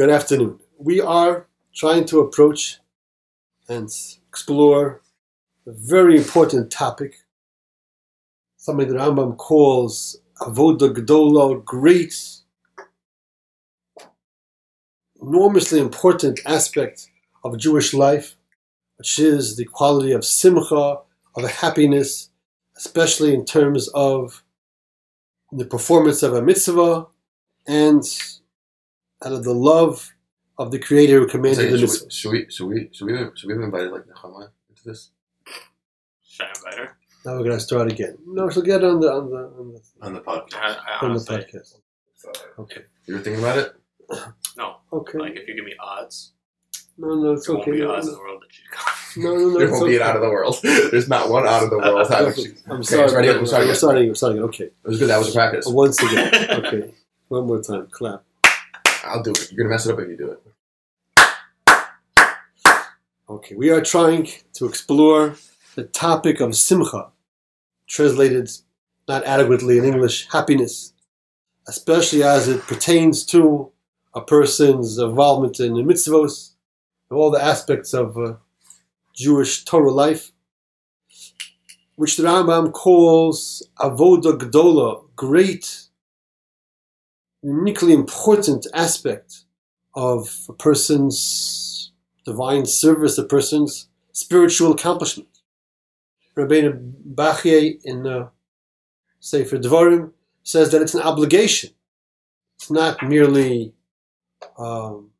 Good afternoon. We are trying to approach and explore a very important topic, something that Rambam calls Avodah Gdola, great, enormously important aspect of Jewish life, which is the quality of simcha, of happiness, especially in terms of the performance of a mitzvah and out of the love of the Creator who commanded Say, the should, we, should we should we should we should we have invited like Nechama into this Should I invite her? Now we're going to start again. No, she'll get on the on the on the, on the podcast? I, I on the honestly, podcast. Okay. You were thinking about it? no. Okay. Like if you give me odds, No, no, it's there okay. won't be No, odds in no, the world that she'd come. no, no, no, there won't be an out of the world. There's not one out of the world. How did I'm Okay, sorry. it's. I'm I'm sorry. sorry. I'm starting. I'm starting. Okay. It was good. That was a practice. Once again. Okay. One more time. Clap. I'll do it. You're gonna mess it up if you do it. Okay. We are trying to explore the topic of simcha, translated not adequately in English, happiness, especially as it pertains to a person's involvement in the mitzvos, of all the aspects of uh, Jewish Torah life, which the Rambam calls avodah gdola, great, uniquely important aspect of a person's divine service, a person's spiritual accomplishment. Rabbeinu Bachye in uh, Sefer Devarim says that it's an obligation. It's not merely um,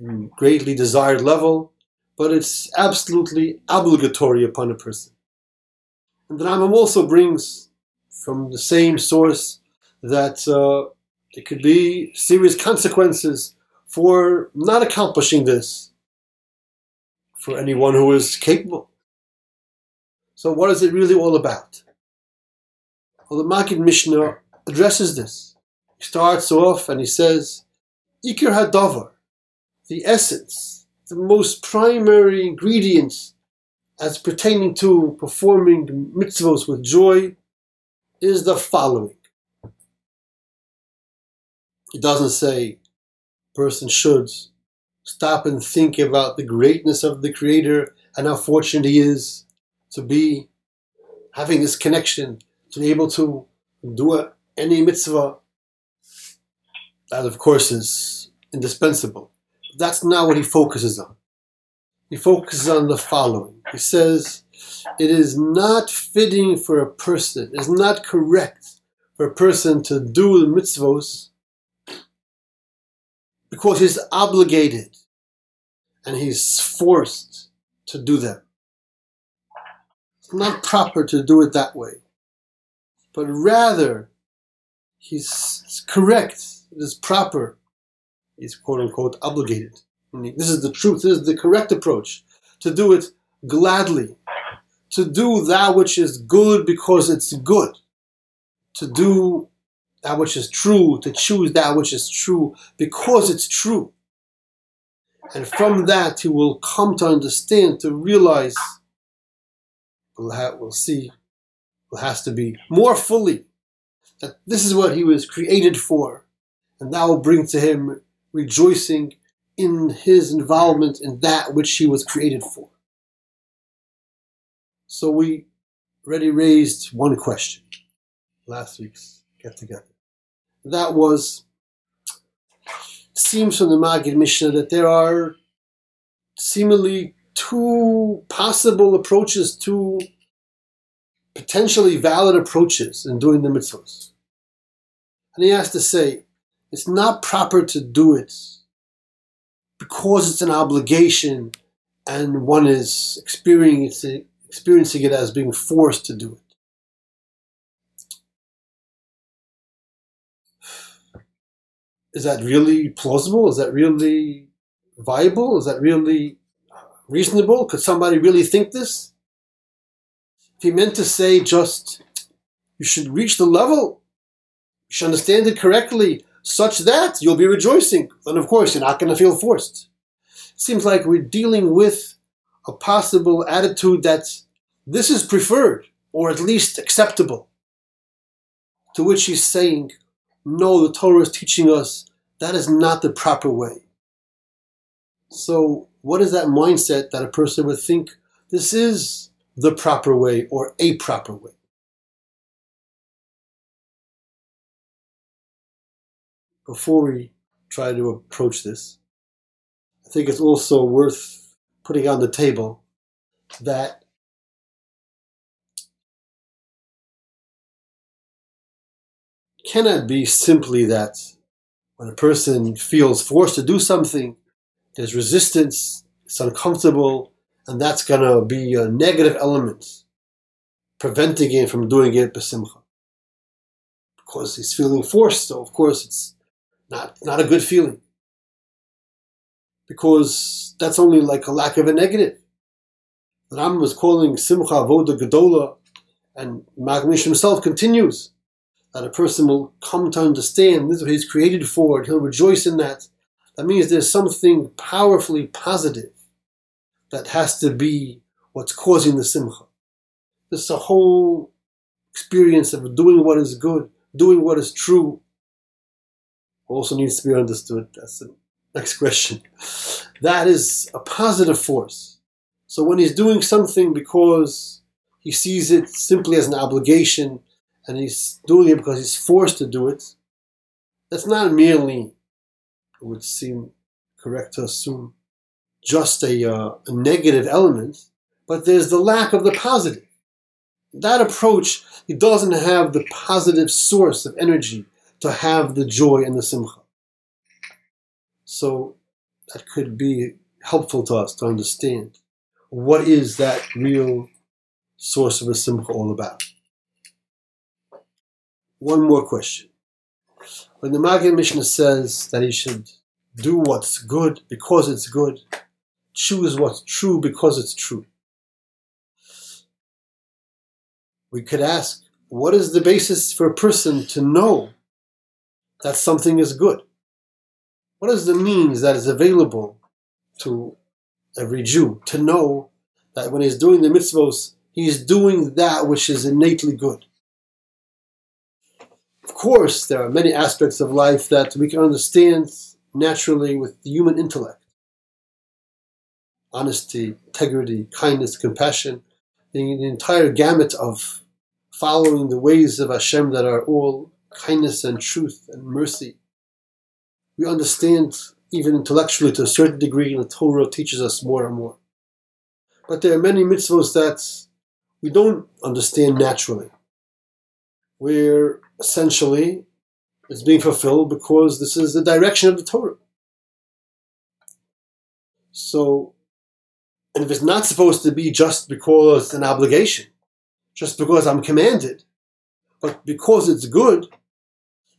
a greatly desired level, but it's absolutely obligatory upon a person. And the Rambam also brings from the same source that uh, there could be serious consequences for not accomplishing this for anyone who is capable. So, what is it really all about? Well, the Maggid Mishnah addresses this. He starts off and he says, Ikar Hadavar, the essence, the most primary ingredients as pertaining to performing the mitzvos with joy is the following. It doesn't say person should stop and think about the greatness of the Creator and how fortunate he is to be having this connection, to be able to do any mitzvah. That, of course, is indispensable. But that's not what he focuses on. He focuses on the following. He says, It is not fitting for a person, it is not correct for a person to do the mitzvahs because he's obligated and he's forced to do them. It's not proper to do it that way, but rather he's correct, it is proper, he's quote unquote obligated. This is the truth, this is the correct approach. To do it gladly, to do that which is good because it's good, to do that which is true, to choose that which is true because it's true. And from that, he will come to understand, to realize, we'll, ha- we'll see, it has to be more fully that this is what he was created for. And that will bring to him rejoicing in his involvement in that which he was created for. So we already raised one question last week's get together. That was seems from the Magid Mishnah that there are seemingly two possible approaches, two potentially valid approaches in doing the mitzvahs. And he has to say, it's not proper to do it because it's an obligation and one is experiencing, experiencing it as being forced to do it. Is that really plausible? Is that really viable? Is that really reasonable? Could somebody really think this? If he meant to say just you should reach the level, you should understand it correctly, such that you'll be rejoicing, then of course you're not going to feel forced. It seems like we're dealing with a possible attitude that this is preferred, or at least acceptable. To which he's saying, no, the Torah is teaching us that is not the proper way. So, what is that mindset that a person would think this is the proper way or a proper way? Before we try to approach this, I think it's also worth putting on the table that cannot be simply that when a person feels forced to do something, there's resistance, it's uncomfortable, and that's going to be a negative element preventing him from doing it besimcha. Because he's feeling forced, so of course it's not, not a good feeling. Because that's only like a lack of a negative. The Rambam was calling Simcha Avoda Gedola, and Magnish himself continues that a person will come to understand this is what he's created for, and he'll rejoice in that. That means there's something powerfully positive that has to be what's causing the simcha. This is a whole experience of doing what is good, doing what is true, also needs to be understood. That's the next question. That is a positive force. So when he's doing something because he sees it simply as an obligation and he's doing it because he's forced to do it, that's not merely, it would seem correct to assume, just a, uh, a negative element, but there's the lack of the positive. That approach, he doesn't have the positive source of energy to have the joy and the simcha. So that could be helpful to us to understand what is that real source of the simcha all about. One more question. When the Maggid Mishnah says that he should do what's good because it's good, choose what's true because it's true. We could ask, what is the basis for a person to know that something is good? What is the means that is available to every Jew to know that when he's doing the mitzvos, he's doing that which is innately good? Of course, there are many aspects of life that we can understand naturally with the human intellect honesty, integrity, kindness, compassion, the, the entire gamut of following the ways of Hashem that are all kindness and truth and mercy. We understand even intellectually to a certain degree, and the Torah teaches us more and more. But there are many mitzvahs that we don't understand naturally, where essentially it's being fulfilled because this is the direction of the Torah. So, and if it's not supposed to be just because it's an obligation, just because I'm commanded, but because it's good,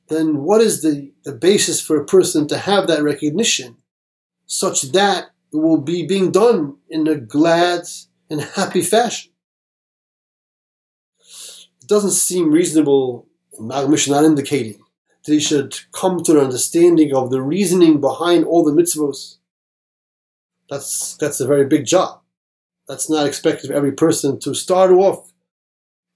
then what is the, the basis for a person to have that recognition such that it will be being done in a glad and happy fashion? It doesn't seem reasonable, Magmish not indicating, that he should come to an understanding of the reasoning behind all the mitzvahs. That's, that's a very big job. That's not expected of every person to start off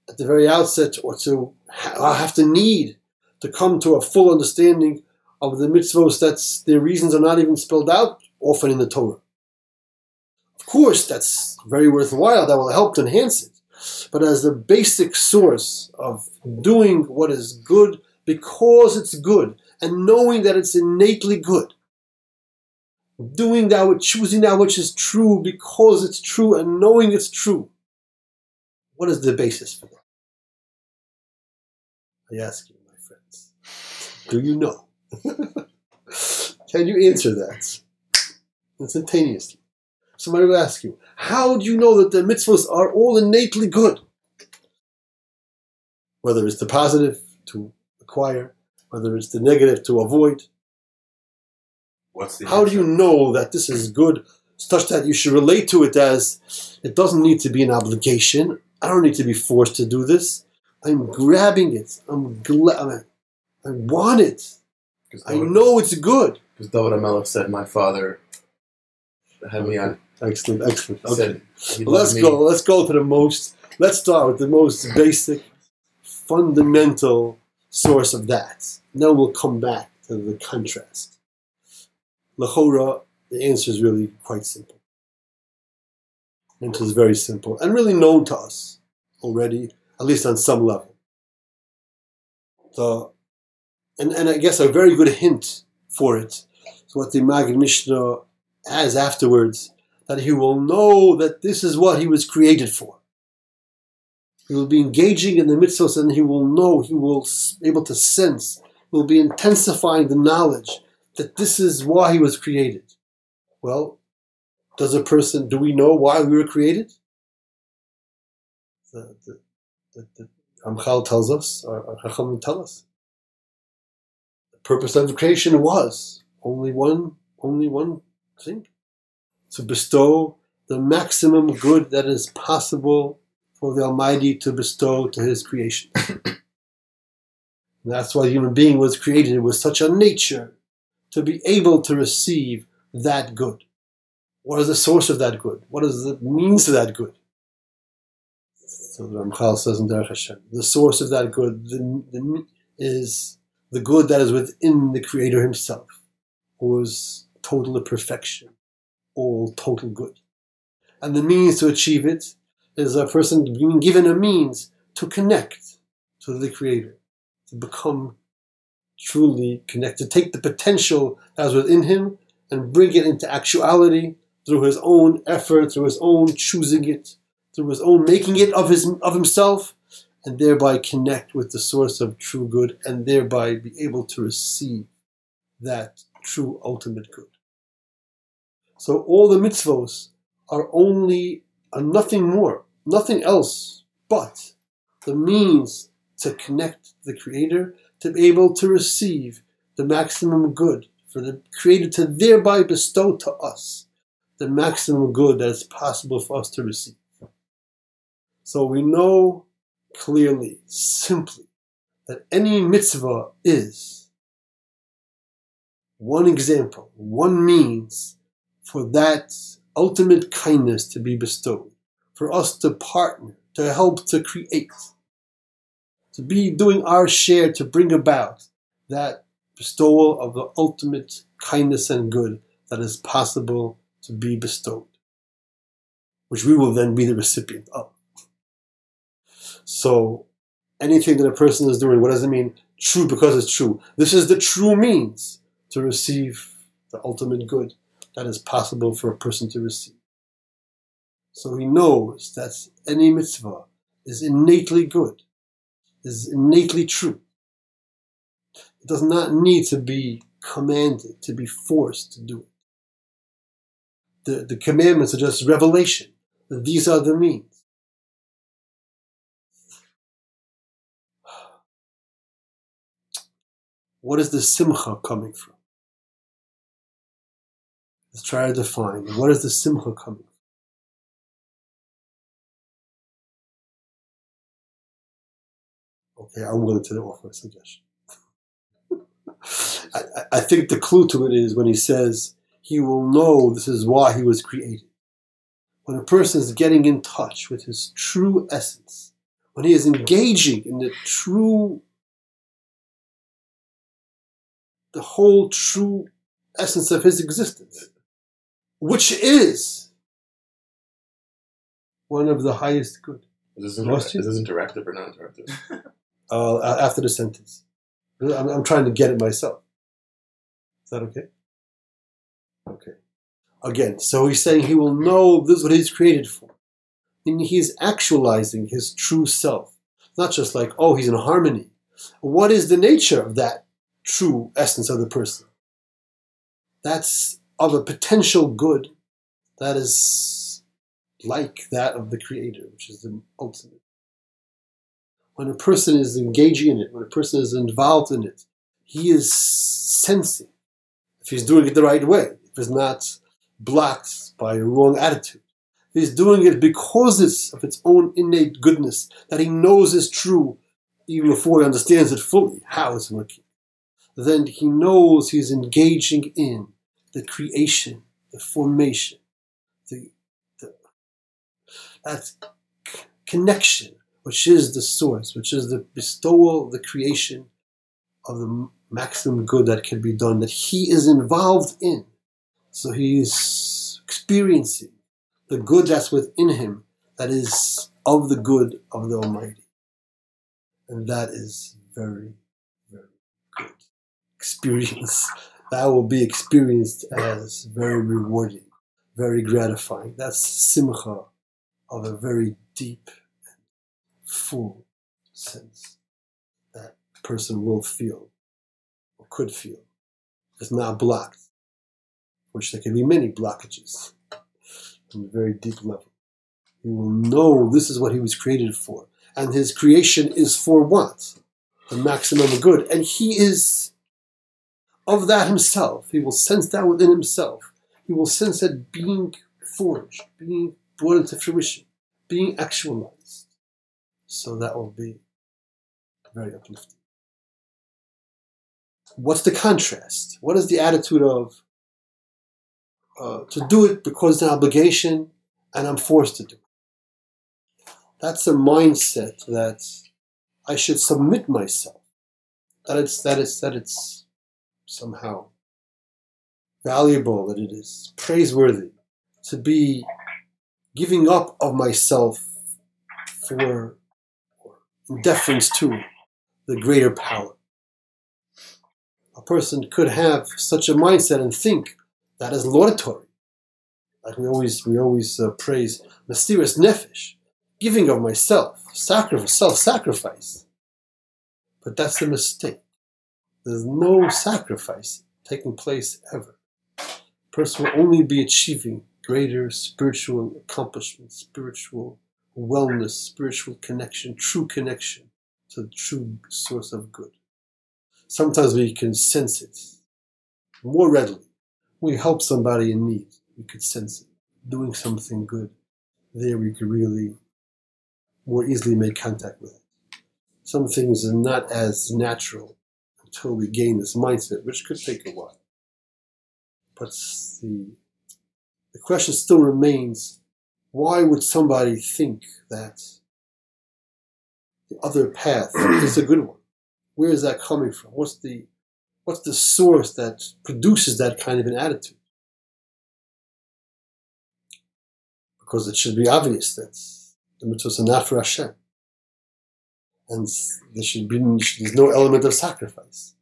at the very outset or to have to need to come to a full understanding of the mitzvahs that's their reasons are not even spelled out often in the Torah. Of course, that's very worthwhile. That will help to enhance it. But as the basic source of doing what is good because it's good and knowing that it's innately good, doing that, choosing that which is true because it's true and knowing it's true. What is the basis for that? I ask you. My friends, do you know? Can you answer that instantaneously? Somebody will ask you, how do you know that the mitzvahs are all innately good? Whether it's the positive to acquire, whether it's the negative to avoid. What's the How do you know that this is good such that you should relate to it as it doesn't need to be an obligation? I don't need to be forced to do this. I'm grabbing it. I'm glad. I want it. I know it's good. Because David Hamelech said, "My father had me on." Excellent, excellent. He Let's go. Let's go to the most. Let's start with the most basic, fundamental source of that. Then we'll come back to the contrast? Lachora, the answer is really quite simple. The answer is very simple and really known to us already, at least on some level. The, and, and I guess a very good hint for it is what the Magid Mishnah has afterwards, that he will know that this is what he was created for. He will be engaging in the mitzvahs and he will know, he will be able to sense, will be intensifying the knowledge that this is why he was created. Well, does a person, do we know why we were created? The, the, the, the Ramchal tells us, or, or Chachamim tell us. The purpose of creation was only one, only one thing. To bestow the maximum good that is possible for the Almighty to bestow to His creation. that's why the human being was created with such a nature to be able to receive that good. What is the source of that good? What does it means to that good? So the Ramchal says in Derech Hashem, the source of that good the, the, is the good that is within the Creator Himself, who is total perfection, all total good. And the means to achieve it is a person being given a means to connect to the Creator, to become truly connected, to take the potential that is within him and bring it into actuality through his own effort, through his own choosing it, through his own making it of his of himself, and thereby connect with the source of true good, and thereby be able to receive that true ultimate good. So all the mitzvos are only are nothing more, nothing else but the means to connect the Creator, to be able to receive the maximum good, for the Creator to thereby bestow to us the maximum good that is possible for us to receive. So we know clearly, simply, that any mitzvah is one example, one means for that ultimate kindness to be bestowed, for us to partner, to help to create, to be doing our share to bring about that bestowal of the ultimate kindness and good that is possible to be bestowed, which we will then be the recipient of. So, anything that a person is doing, what does it mean? True because it's true. This is the true means to receive the ultimate good that is possible for a person to receive. So he knows that any mitzvah is innately good, is innately true. It does not need to be commanded, to be forced to do it. The, the commandments are just revelation. That these are the means. What is the simcha coming from? Let's try to define. What is the simcha coming? Okay, I'm willing to offer a suggestion. I, I think the clue to it is when he says he will know this is why he was created. When a person is getting in touch with his true essence, when he is engaging in the true, the whole true essence of his existence, which is one of the highest good. Is this, is this interactive or not interactive? Uh, after the sentence. I'm, I'm trying to get it myself. Is that okay? Okay. Again, so he's saying he will know this is what he's created for. And he's actualizing his true self. Not just like, oh, he's in harmony. What is the nature of that true essence of the person? That's of a potential good that is like that of the Creator, which is the ultimate. When a person is engaging in it, when a person is involved in it, he is sensing if he's doing it the right way, if it's not blocked by a wrong attitude. He's doing it because it's of its own innate goodness that he knows is true, even before he understands it fully, how it's working. Then he knows he's engaging in the creation, the formation, the, the that c- connection, which is the source, which is the bestowal, the creation of the maximum good that can be done that he is involved in. So he's experiencing the good that's within him that is of the good of the Almighty. And that is very, very good experience. That will be experienced as very rewarding, very gratifying. That's simcha of a very deep full sense that person will feel or could feel. It's not blocked, which there can be many blockages on a very deep level. He will know this is what he was created for. And his creation is for what? The maximum good. And he is of that himself. He will sense that within himself. He will sense that being forged, being brought into fruition, being actualized. So that will be very uplifting. What's the contrast? What is the attitude of uh, to do it because it's an obligation and I'm forced to do it? That's a mindset that I should submit myself. That it's that it's that it's somehow valuable, that it is praiseworthy to be giving up of myself for in deference to the greater power. A person could have such a mindset and think that is laudatory. Like we always, we always uh, praise mesirus nefesh, giving of myself, sacrifice, self-sacrifice. But that's a mistake. There's no sacrifice taking place ever. A person will only be achieving greater spiritual accomplishment, spiritual wellness, spiritual connection, true connection to the true source of good. Sometimes we can sense it more readily. We help somebody in need, we could sense it. Doing something good, there we could really more easily make contact with it. Some things are not as natural until we gain this mindset, which could take a while. But the, the question still remains why would somebody think that the other path is a good one? Where is that coming from? What's the what's the source that produces that kind of an attitude? Because it should be obvious that the mitzvahs are not for Hashem. And there should be there's no element of sacrifice.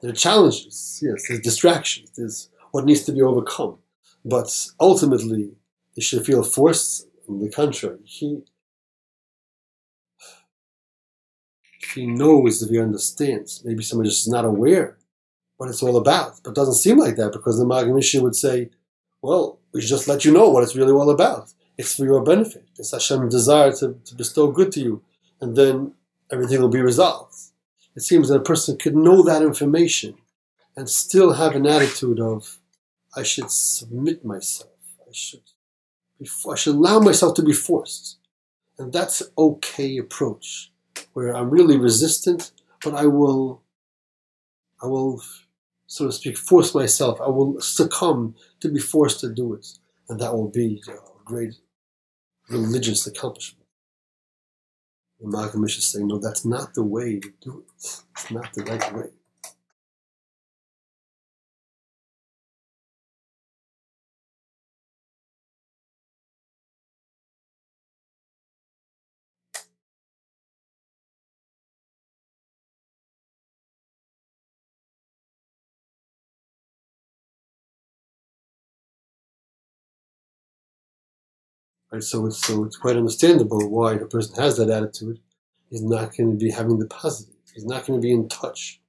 There are challenges, yes, there's distractions, there's what needs to be overcome. But ultimately, they should feel forced. On the contrary, he he knows, if he understands, maybe somebody just is not aware what it's all about. But it doesn't seem like that because the Magamisha would say, well, we just let you know what it's really all about. It's for your benefit. It's Hashem's desire to, to bestow good to you. And then everything will be resolved. It seems that a person could know that information and still have an attitude of, I should submit myself. I should, be, I should allow myself to be forced. And that's an okay approach, where I'm really resistant, but I will, I will, so to speak, force myself. I will succumb to be forced to do it. And that will be a great religious accomplishment. The Magamish is saying, no, that's not the way to do it. It's not the right way. Right, so it's so it's quite understandable why if a person has that attitude. He's not going to be having the positive. He's not going to be in touch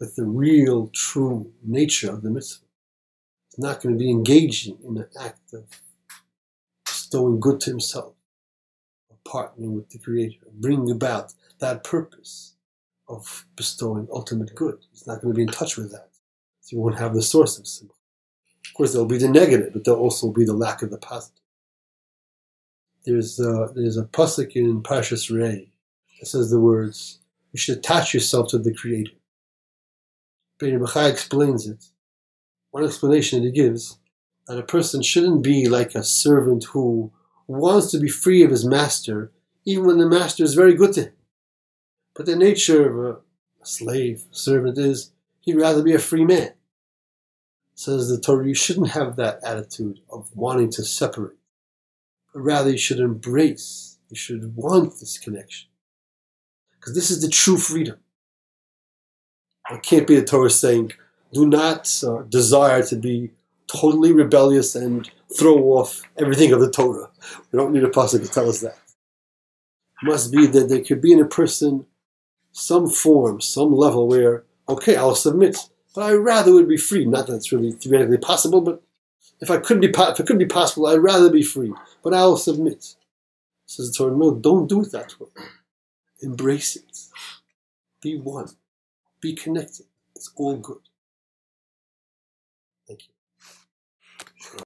with the real, true nature of the mitzvah. He's not going to be engaging in an act of bestowing good to himself, of partnering with the Creator, bringing about that purpose of bestowing ultimate good. He's not going to be in touch with that. So he won't have the source of sin. Of course, there'll be the negative, but there'll also be the lack of the positive there's a, there's a pasuk in Parshas Re'eh that says the words, "You should attach yourself to the Creator." Bein Bachai explains it. One explanation that he gives that a person shouldn't be like a servant who wants to be free of his master, even when the master is very good to him. But the nature of a slave, servant is He'd rather be a free man. Says the Torah, you shouldn't have that attitude of wanting to separate, but rather you should embrace, you should want this connection. Because this is the true freedom. It can't be the Torah saying, do not uh, desire to be totally rebellious and throw off everything of the Torah. We don't need a pasuk to tell us that. It must be that there could be in a person some form, some level where, okay, I'll submit, but I rather would be free. Not that it's really theoretically possible, but if I could be, if it could be possible, I'd rather be free, but I'll submit. Says the Torah, no, don't do it that way. Embrace it. Be one. Be connected. It's all good.